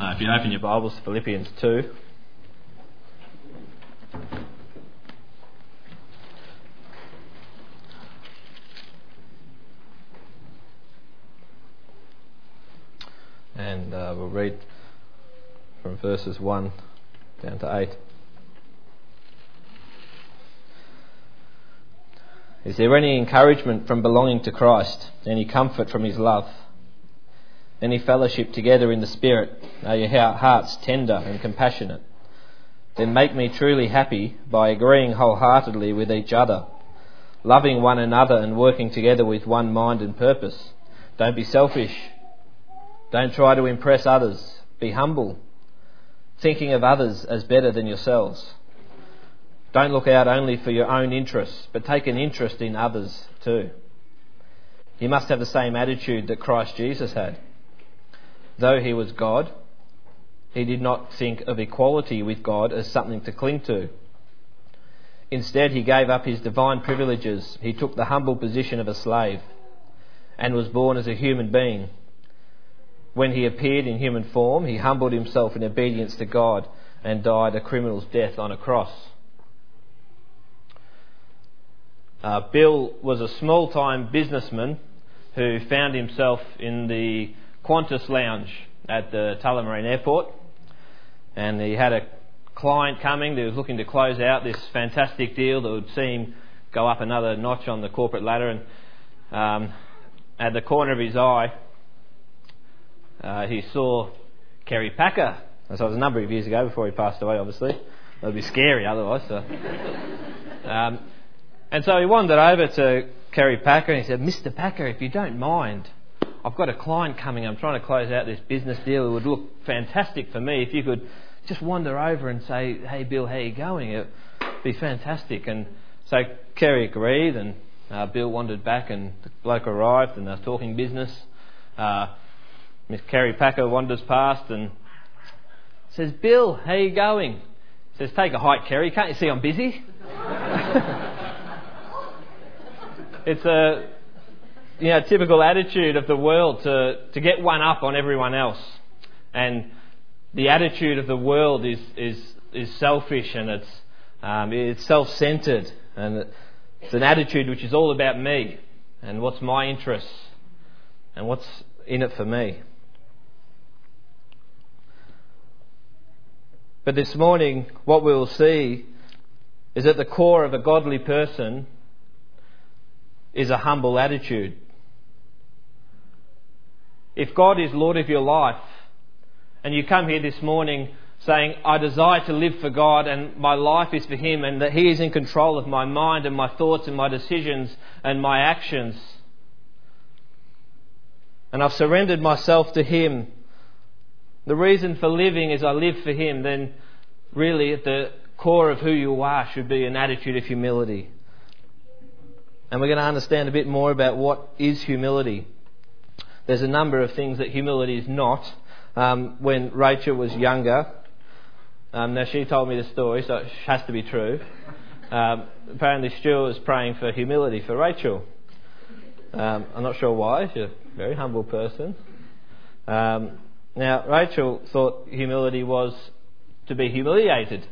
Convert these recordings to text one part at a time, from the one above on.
Uh, if you open your Bibles to Philippians 2. And uh, we'll read from verses 1 down to 8. Is there any encouragement from belonging to Christ? Any comfort from his love? Any fellowship together in the Spirit? Are your hearts tender and compassionate? Then make me truly happy by agreeing wholeheartedly with each other, loving one another and working together with one mind and purpose. Don't be selfish. Don't try to impress others. Be humble, thinking of others as better than yourselves. Don't look out only for your own interests, but take an interest in others too. You must have the same attitude that Christ Jesus had though he was God, he did not think of equality with God as something to cling to. Instead, he gave up his divine privileges. He took the humble position of a slave and was born as a human being. When he appeared in human form, he humbled himself in obedience to God and died a criminal's death on a cross. Uh, Bill was a small time businessman who found himself in the Qantas Lounge at the Tullamarine Airport, and he had a client coming that was looking to close out this fantastic deal that would see him go up another notch on the corporate ladder. And um, at the corner of his eye, uh, he saw Kerry Packer. So it was a number of years ago before he passed away, obviously. It would be scary otherwise. So. um, and so he wandered over to Kerry Packer and he said, Mr. Packer, if you don't mind, I've got a client coming. I'm trying to close out this business deal. It would look fantastic for me if you could just wander over and say, "Hey, Bill, how you going?" It'd be fantastic. And so Kerry agreed, and uh, Bill wandered back, and the bloke arrived, and they're talking business. Uh, Miss Kerry Packer wanders past and says, "Bill, how you going?" Says, "Take a hike, Kerry. Can't you see I'm busy?" it's a you know, typical attitude of the world to, to get one up on everyone else. And the attitude of the world is, is, is selfish and it's, um, it's self centered. And it's an attitude which is all about me and what's my interests and what's in it for me. But this morning, what we'll see is at the core of a godly person is a humble attitude. If God is Lord of your life, and you come here this morning saying, I desire to live for God and my life is for Him and that He is in control of my mind and my thoughts and my decisions and my actions, and I've surrendered myself to Him, the reason for living is I live for Him, then really at the core of who you are should be an attitude of humility. And we're going to understand a bit more about what is humility. There's a number of things that humility is not. Um, when Rachel was younger, um, now she told me the story, so it has to be true. Um, apparently, Stuart was praying for humility for Rachel. Um, I'm not sure why. She's a very humble person. Um, now, Rachel thought humility was to be humiliated.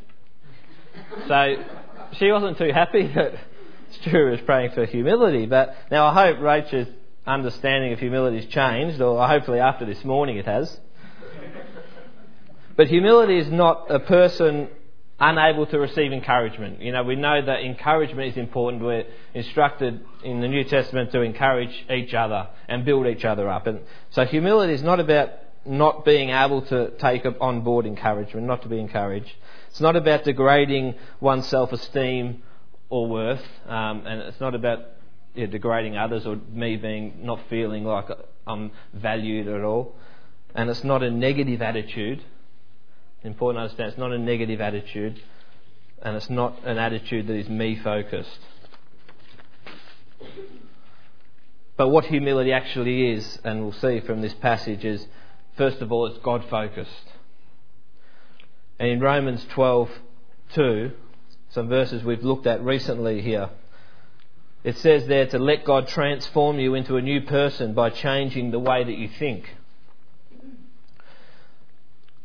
So she wasn't too happy that Stuart was praying for humility. But now I hope Rachel understanding of humility has changed, or hopefully after this morning it has. But humility is not a person unable to receive encouragement. You know, we know that encouragement is important. We're instructed in the New Testament to encourage each other and build each other up. And so humility is not about not being able to take on board encouragement, not to be encouraged. It's not about degrading one's self-esteem or worth, um, and it's not about yeah, degrading others or me being not feeling like I'm valued at all. And it's not a negative attitude. Important to understand it's not a negative attitude and it's not an attitude that is me focused. But what humility actually is, and we'll see from this passage, is first of all, it's God focused. And in Romans 12 2, some verses we've looked at recently here, it says there to let God transform you into a new person by changing the way that you think.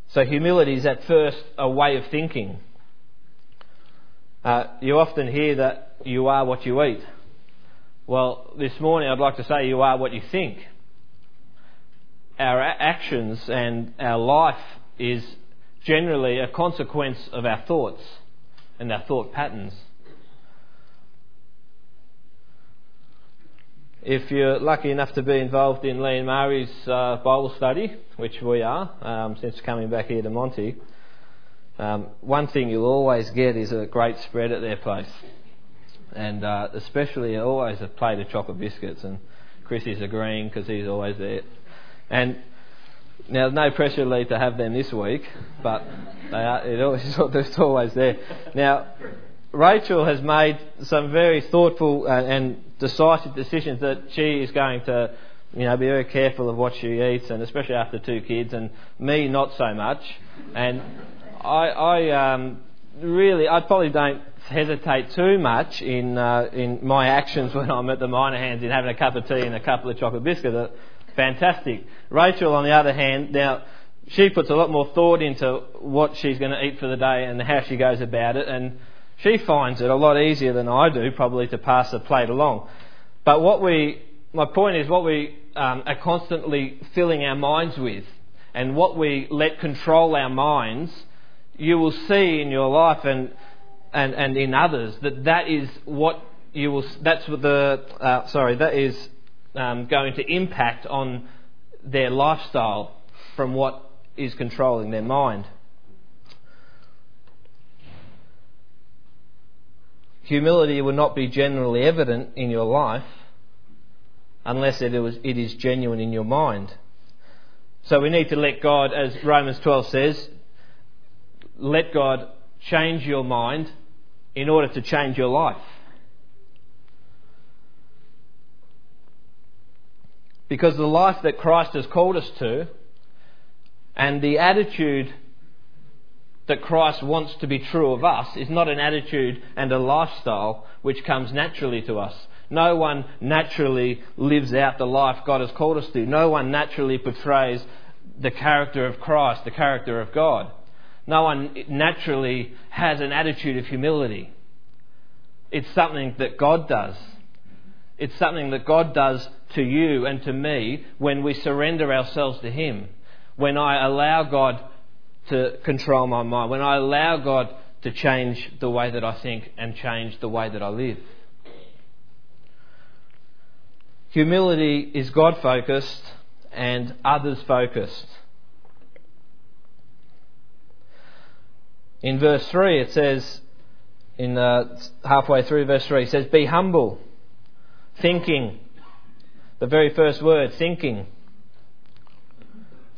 So humility is at first a way of thinking. Uh, you often hear that you are what you eat. Well, this morning I'd like to say you are what you think. Our actions and our life is generally a consequence of our thoughts and our thought patterns. If you're lucky enough to be involved in and Mari's uh, Bible study, which we are um, since coming back here to Monty, um, one thing you'll always get is a great spread at their place. And uh, especially always a plate of chocolate biscuits. And Chris is agreeing because he's always there. And now, no pressure, Lee, to have them this week, but they are, it always, it's always there. Now, Rachel has made some very thoughtful and decisive decisions that she is going to, you know, be very careful of what she eats, and especially after two kids, and me not so much. And I, I um, really, I probably don't hesitate too much in uh, in my actions when I'm at the Minahans in having a cup of tea and a couple of chocolate biscuits. Fantastic. Rachel, on the other hand, now she puts a lot more thought into what she's going to eat for the day and how she goes about it, and she finds it a lot easier than I do, probably, to pass the plate along. But what we, my point is, what we um, are constantly filling our minds with, and what we let control our minds, you will see in your life and and, and in others that that is what you will. That's what the uh, sorry that is um, going to impact on their lifestyle from what is controlling their mind. Humility will not be generally evident in your life unless it is, it is genuine in your mind. So we need to let God, as Romans 12 says, let God change your mind in order to change your life. Because the life that Christ has called us to and the attitude that Christ wants to be true of us is not an attitude and a lifestyle which comes naturally to us. No one naturally lives out the life God has called us to. No one naturally portrays the character of Christ, the character of God. No one naturally has an attitude of humility. It's something that God does. It's something that God does to you and to me when we surrender ourselves to Him. When I allow God to control my mind. When I allow God to change the way that I think and change the way that I live. Humility is God focused and others focused. In verse 3, it says, in uh, halfway through verse 3, it says, Be humble Thinking. The very first word, thinking.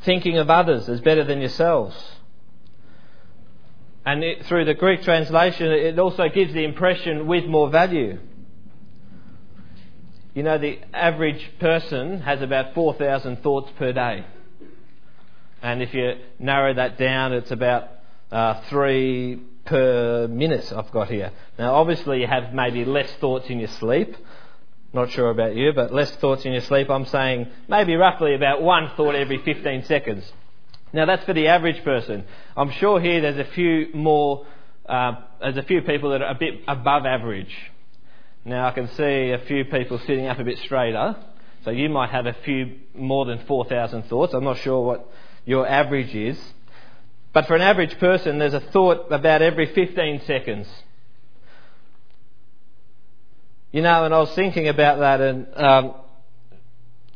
Thinking of others is better than yourselves. And it, through the Greek translation, it also gives the impression with more value. You know, the average person has about 4,000 thoughts per day. And if you narrow that down, it's about uh, three per minute I've got here. Now, obviously, you have maybe less thoughts in your sleep, not sure about you, but less thoughts in your sleep. I'm saying maybe roughly about one thought every 15 seconds. Now that's for the average person. I'm sure here there's a few more, uh, there's a few people that are a bit above average. Now I can see a few people sitting up a bit straighter. So you might have a few more than 4,000 thoughts. I'm not sure what your average is. But for an average person, there's a thought about every 15 seconds. You know, and I was thinking about that, and um,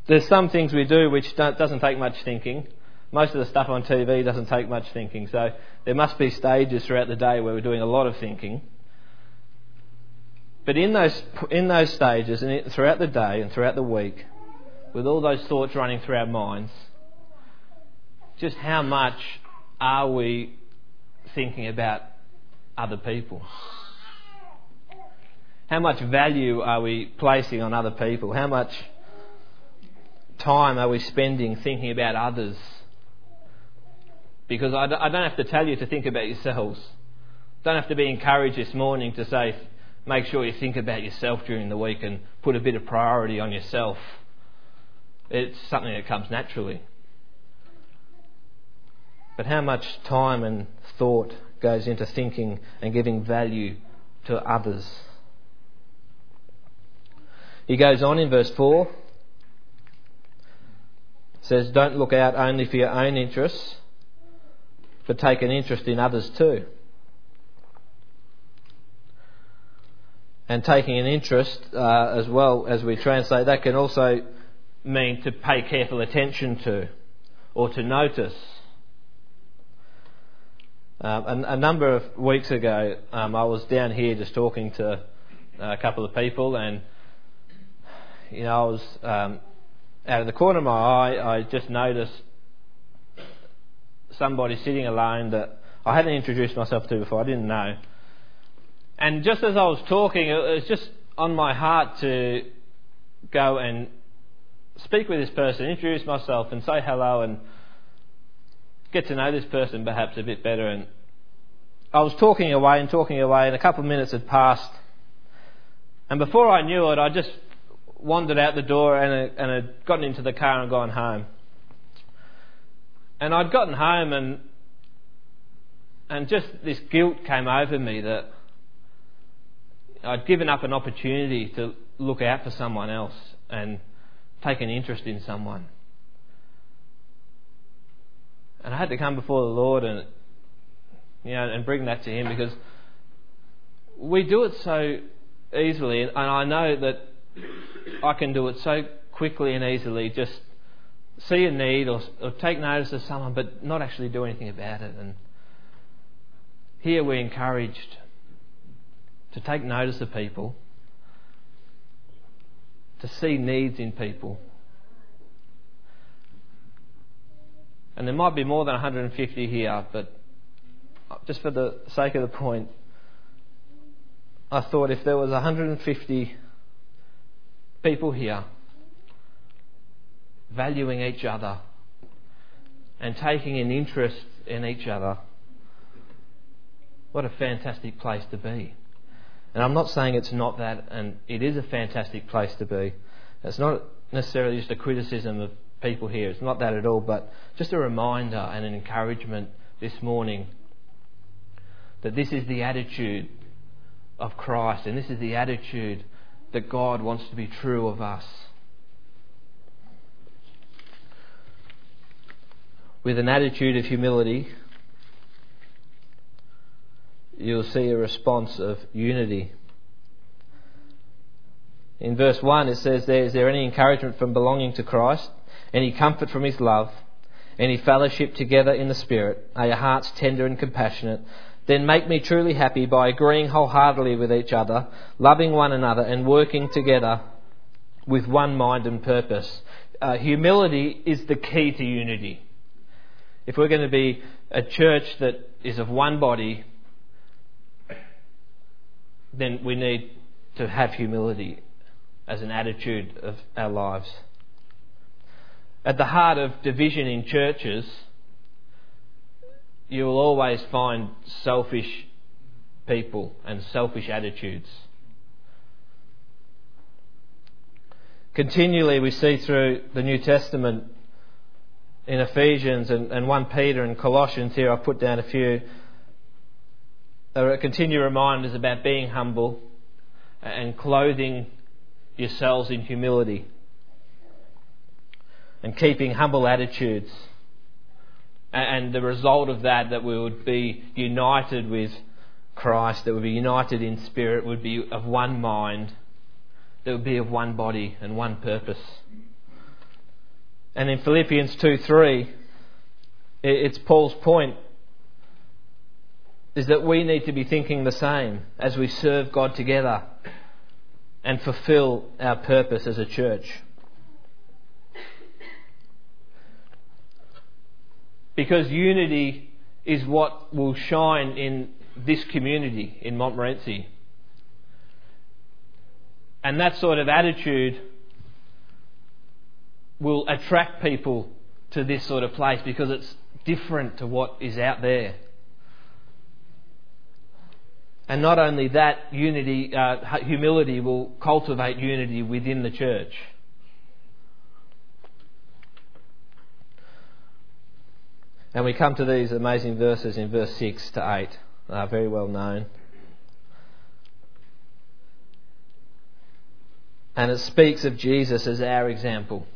there's some things we do which doesn't take much thinking. Most of the stuff on TV doesn't take much thinking, so there must be stages throughout the day where we're doing a lot of thinking. But in those, in those stages, and throughout the day and throughout the week, with all those thoughts running through our minds, just how much are we thinking about other people? How much value are we placing on other people? How much time are we spending thinking about others? Because I don't have to tell you to think about yourselves. Don't have to be encouraged this morning to say, make sure you think about yourself during the week and put a bit of priority on yourself. It's something that comes naturally. but how much time and thought goes into thinking and giving value to others. He goes on in verse 4 says, Don't look out only for your own interests, but take an interest in others too. And taking an interest, uh, as well as we translate, that can also mean to pay careful attention to or to notice. Um, a, a, number of weeks ago, um, I was down here just talking to a couple of people, and you know, I was um, out of the corner of my eye. I just noticed somebody sitting alone that I hadn't introduced myself to before. I didn't know, and just as I was talking, it was just on my heart to go and speak with this person, introduce myself, and say hello and get to know this person perhaps a bit better. And I was talking away and talking away, and a couple of minutes had passed. And before I knew it, I just wandered out the door and, and had gotten into the car and gone home. And I'd gotten home and and just this guilt came over me that I'd given up an opportunity to look out for someone else and take an interest in someone. And I had to come before the Lord and you know and bring that to Him because we do it so easily, and I know that I can do it so quickly and easily. Just see a need or, or take notice of someone, but not actually do anything about it. And here we're encouraged to take notice of people, to see needs in people, And there might be more than 150 here, but just for the sake of the point, I thought if there was 150 people here valuing each other and taking an interest in each other, what a fantastic place to be. And I'm not saying it's not that, and it is a fantastic place to be. It's not necessarily just a criticism of people here. It's not that at all, but just a reminder and an encouragement this morning that this is the attitude of Christ and this is the attitude that God wants to be true of us. With an attitude of humility, you'll see a response of unity. In verse 1, it says there, Is there any encouragement from belonging to Christ? any comfort from his love, any fellowship together in the Spirit, are your hearts tender and compassionate, then make me truly happy by agreeing wholeheartedly with each other, loving one another, and working together with one mind and purpose. Uh, humility is the key to unity. If we're going to be a church that is of one body, then we need to have humility as an attitude of our lives. At the heart of division in churches, you will always find selfish people and selfish attitudes. Continually, we see through the New Testament in Ephesians and, and 1 Peter and Colossians here, I've put down a few. There are continual reminders about being humble and clothing yourselves in humility and keeping humble attitudes. And the result of that, that we would be united with Christ, that would be united in spirit, would be of one mind, that would be of one body and one purpose. And in Philippians 2 3, it's Paul's point is that we need to be thinking the same as we serve God together and fulfill our purpose as a church. Because unity is what will shine in this community in Montmorency. And that sort of attitude will attract people to this sort of place because it's different to what is out there. And not only that, unity, uh, humility will cultivate unity within the church. And we come to these amazing verses in verse 6 to 8. They are very well known. And it speaks of Jesus as our example.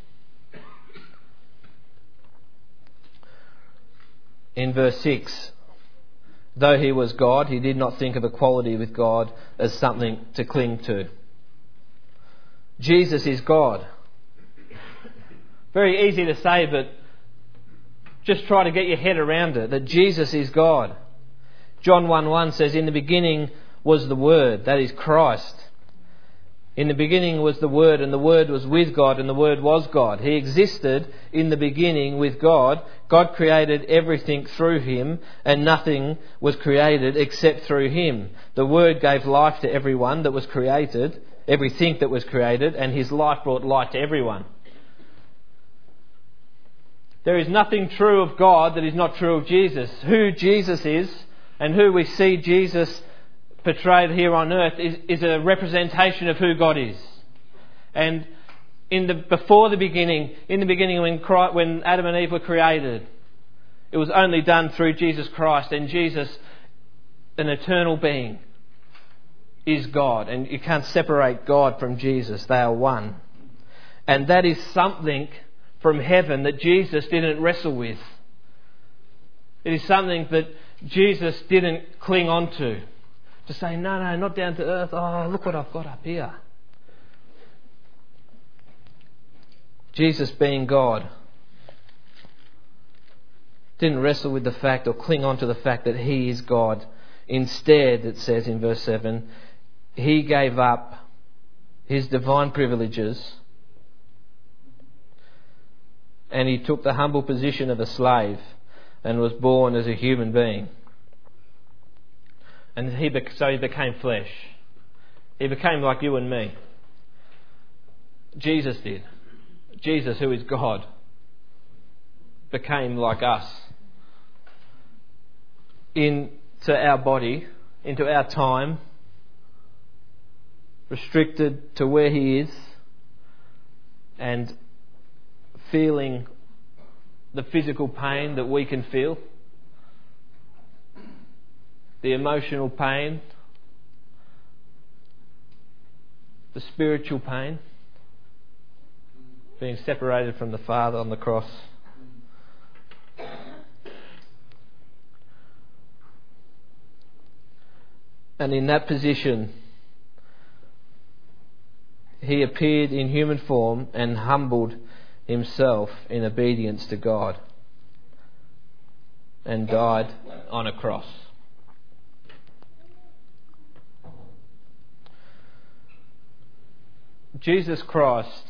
In verse 6, though he was God, he did not think of equality with God as something to cling to. Jesus is God. Very easy to say, but just try to get your head around it that Jesus is God. John 1 1 says, In the beginning was the Word, that is Christ. In the beginning was the Word, and the Word was with God, and the Word was God. He existed in the beginning with God. God created everything through Him, and nothing was created except through Him. The Word gave life to everyone that was created, everything that was created, and His life brought light to everyone. There is nothing true of God that is not true of Jesus. Who Jesus is and who we see Jesus portrayed here on earth is, is a representation of who God is. And in the, before the beginning, in the beginning when, Christ, when Adam and Eve were created, it was only done through Jesus Christ and Jesus, an eternal being, is God. And you can't separate God from Jesus. They are one. And that is something from heaven that Jesus didn't wrestle with. It is something that Jesus didn't cling on to. To say, no, no, not down to earth. Oh, look what I've got up here. Jesus, being God, didn't wrestle with the fact or cling on to the fact that He is God. Instead, it says in verse 7, He gave up His divine privileges and he took the humble position of a slave and was born as a human being. And he, so he became flesh. He became like you and me. Jesus did. Jesus, who is God, became like us. Into our body, into our time, restricted to where he is, and feeling the physical pain that we can feel, the emotional pain, the spiritual pain, being separated from the Father on the cross. And in that position, he appeared in human form and humbled himself in obedience to God and died on a cross. Jesus Christ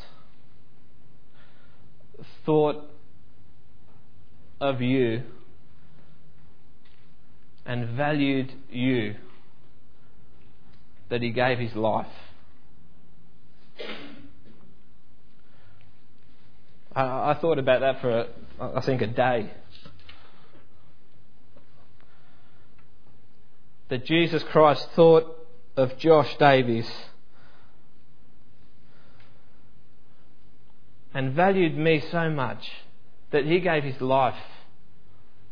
thought of you and valued you that he gave his life. I, thought about that for, I think, a day. That Jesus Christ thought of Josh Davies and valued me so much that he gave his life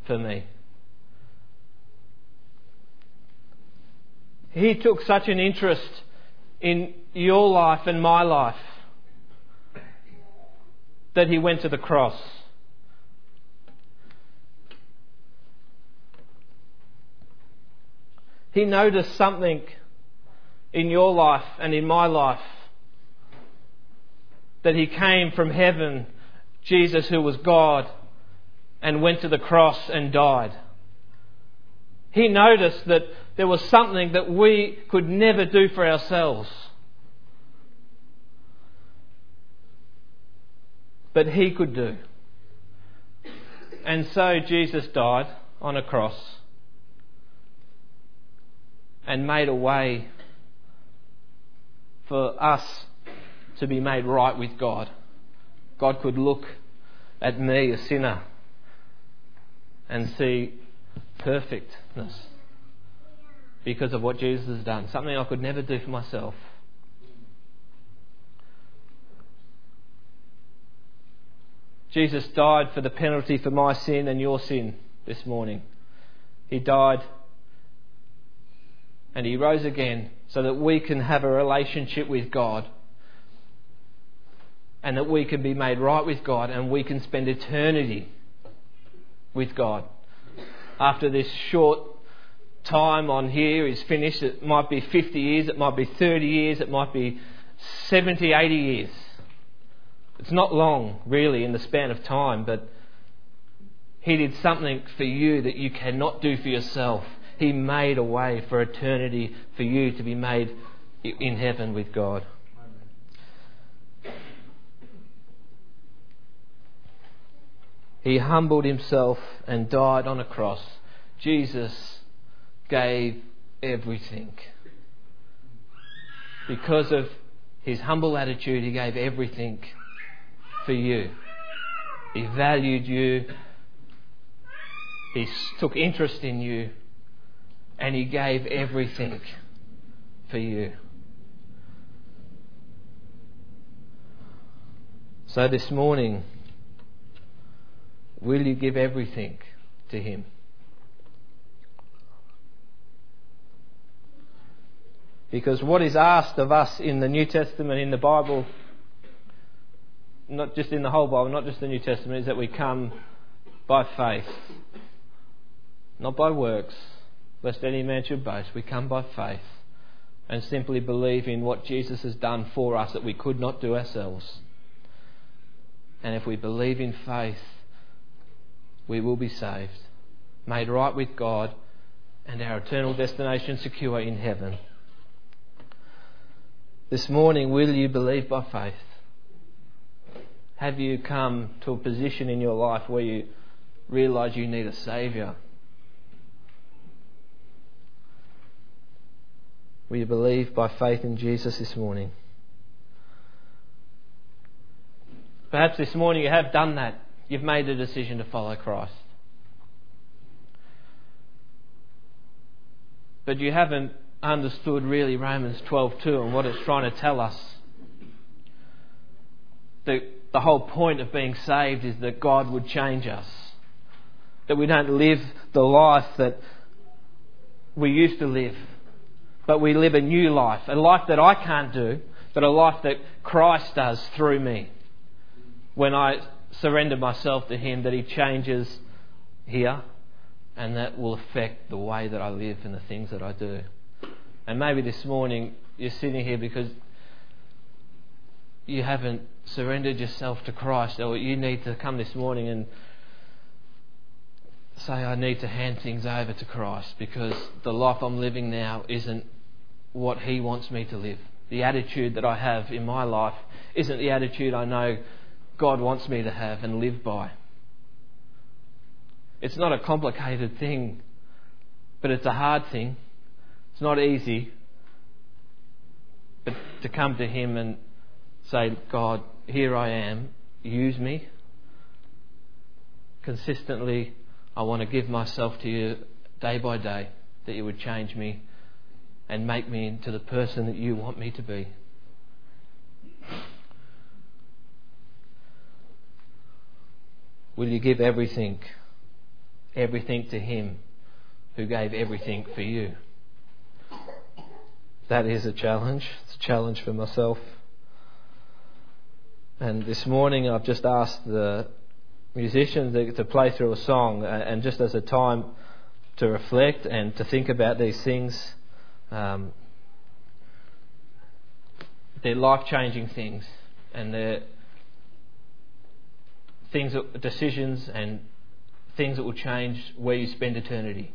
for me. He took such an interest in your life and my life that he went to the cross. He noticed something in your life and in my life that he came from heaven, Jesus, who was God, and went to the cross and died. He noticed that there was something that we could never do for ourselves. but he could do. And so Jesus died on a cross and made a way for us to be made right with God. God could look at me, a sinner, and see perfectness because of what Jesus has done, something I could never do for myself. Jesus died for the penalty for my sin and your sin this morning. He died and he rose again so that we can have a relationship with God and that we can be made right with God and we can spend eternity with God. After this short time on here is finished, it might be 50 years, it might be 30 years, it might be 70, 80 years. It's not long, really, in the span of time, but He did something for you that you cannot do for yourself. He made a way for eternity for you to be made in heaven with God. He humbled himself and died on a cross. Jesus gave everything. Because of his humble attitude, he gave everything for you. He valued you. He took interest in you. And He gave everything for you. So this morning, will you give everything to Him? Because what is asked of us in the New Testament, in the Bible, not just in the whole Bible, not just the New Testament, is that we come by faith, not by works, lest any man should boast. We come by faith and simply believe in what Jesus has done for us that we could not do ourselves. And if we believe in faith, we will be saved, made right with God, and our eternal destination secure in heaven. This morning, will you believe by faith? Have you come to a position in your life where you realize you need a Saviour? Will you believe by faith in Jesus this morning? Perhaps this morning you have done that. You've made a decision to follow Christ. But you haven't understood really Romans 12:2 and what it's trying to tell us. The the whole point of being saved is that God would change us. That we don't live the life that we used to live, but we live a new life. A life that I can't do, but a life that Christ does through me. When I surrender myself to Him, that He changes here, and that will affect the way that I live and the things that I do. And maybe this morning you're sitting here because you haven't surrendered yourself to Christ, or you need to come this morning and say, I need to hand things over to Christ because the life I'm living now isn't what He wants me to live. The attitude that I have in my life isn't the attitude I know God wants me to have and live by. It's not a complicated thing, but it's a hard thing. It's not easy. But to come to Him and say, God, here I am, use me. Consistently, I want to give myself to you day by day, that you would change me and make me into the person that you want me to be. Will you give everything, everything to Him who gave everything for you? That is a challenge. It's a challenge for myself. And this morning I've just asked the musicians to play through a song and just as a time to reflect and to think about these things. Um, they're life changing things and they're things, decisions and things that will change where you spend eternity.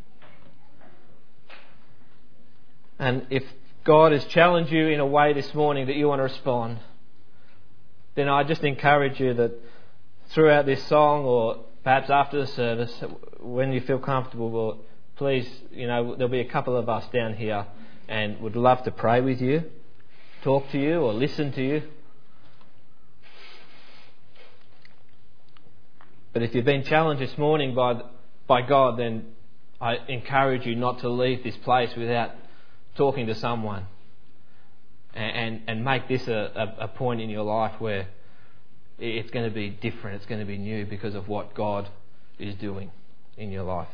And if God has challenged you in a way this morning that you want to respond, then I just encourage you that throughout this song or perhaps after the service, when you feel comfortable, well, please, you know, there'll be a couple of us down here and would love to pray with you, talk to you, or listen to you. But if you've been challenged this morning by, by God, then I encourage you not to leave this place without talking to someone and, and make this a, a, a point in your life where it's going to be different, it's going to be new because of what God is doing in your life.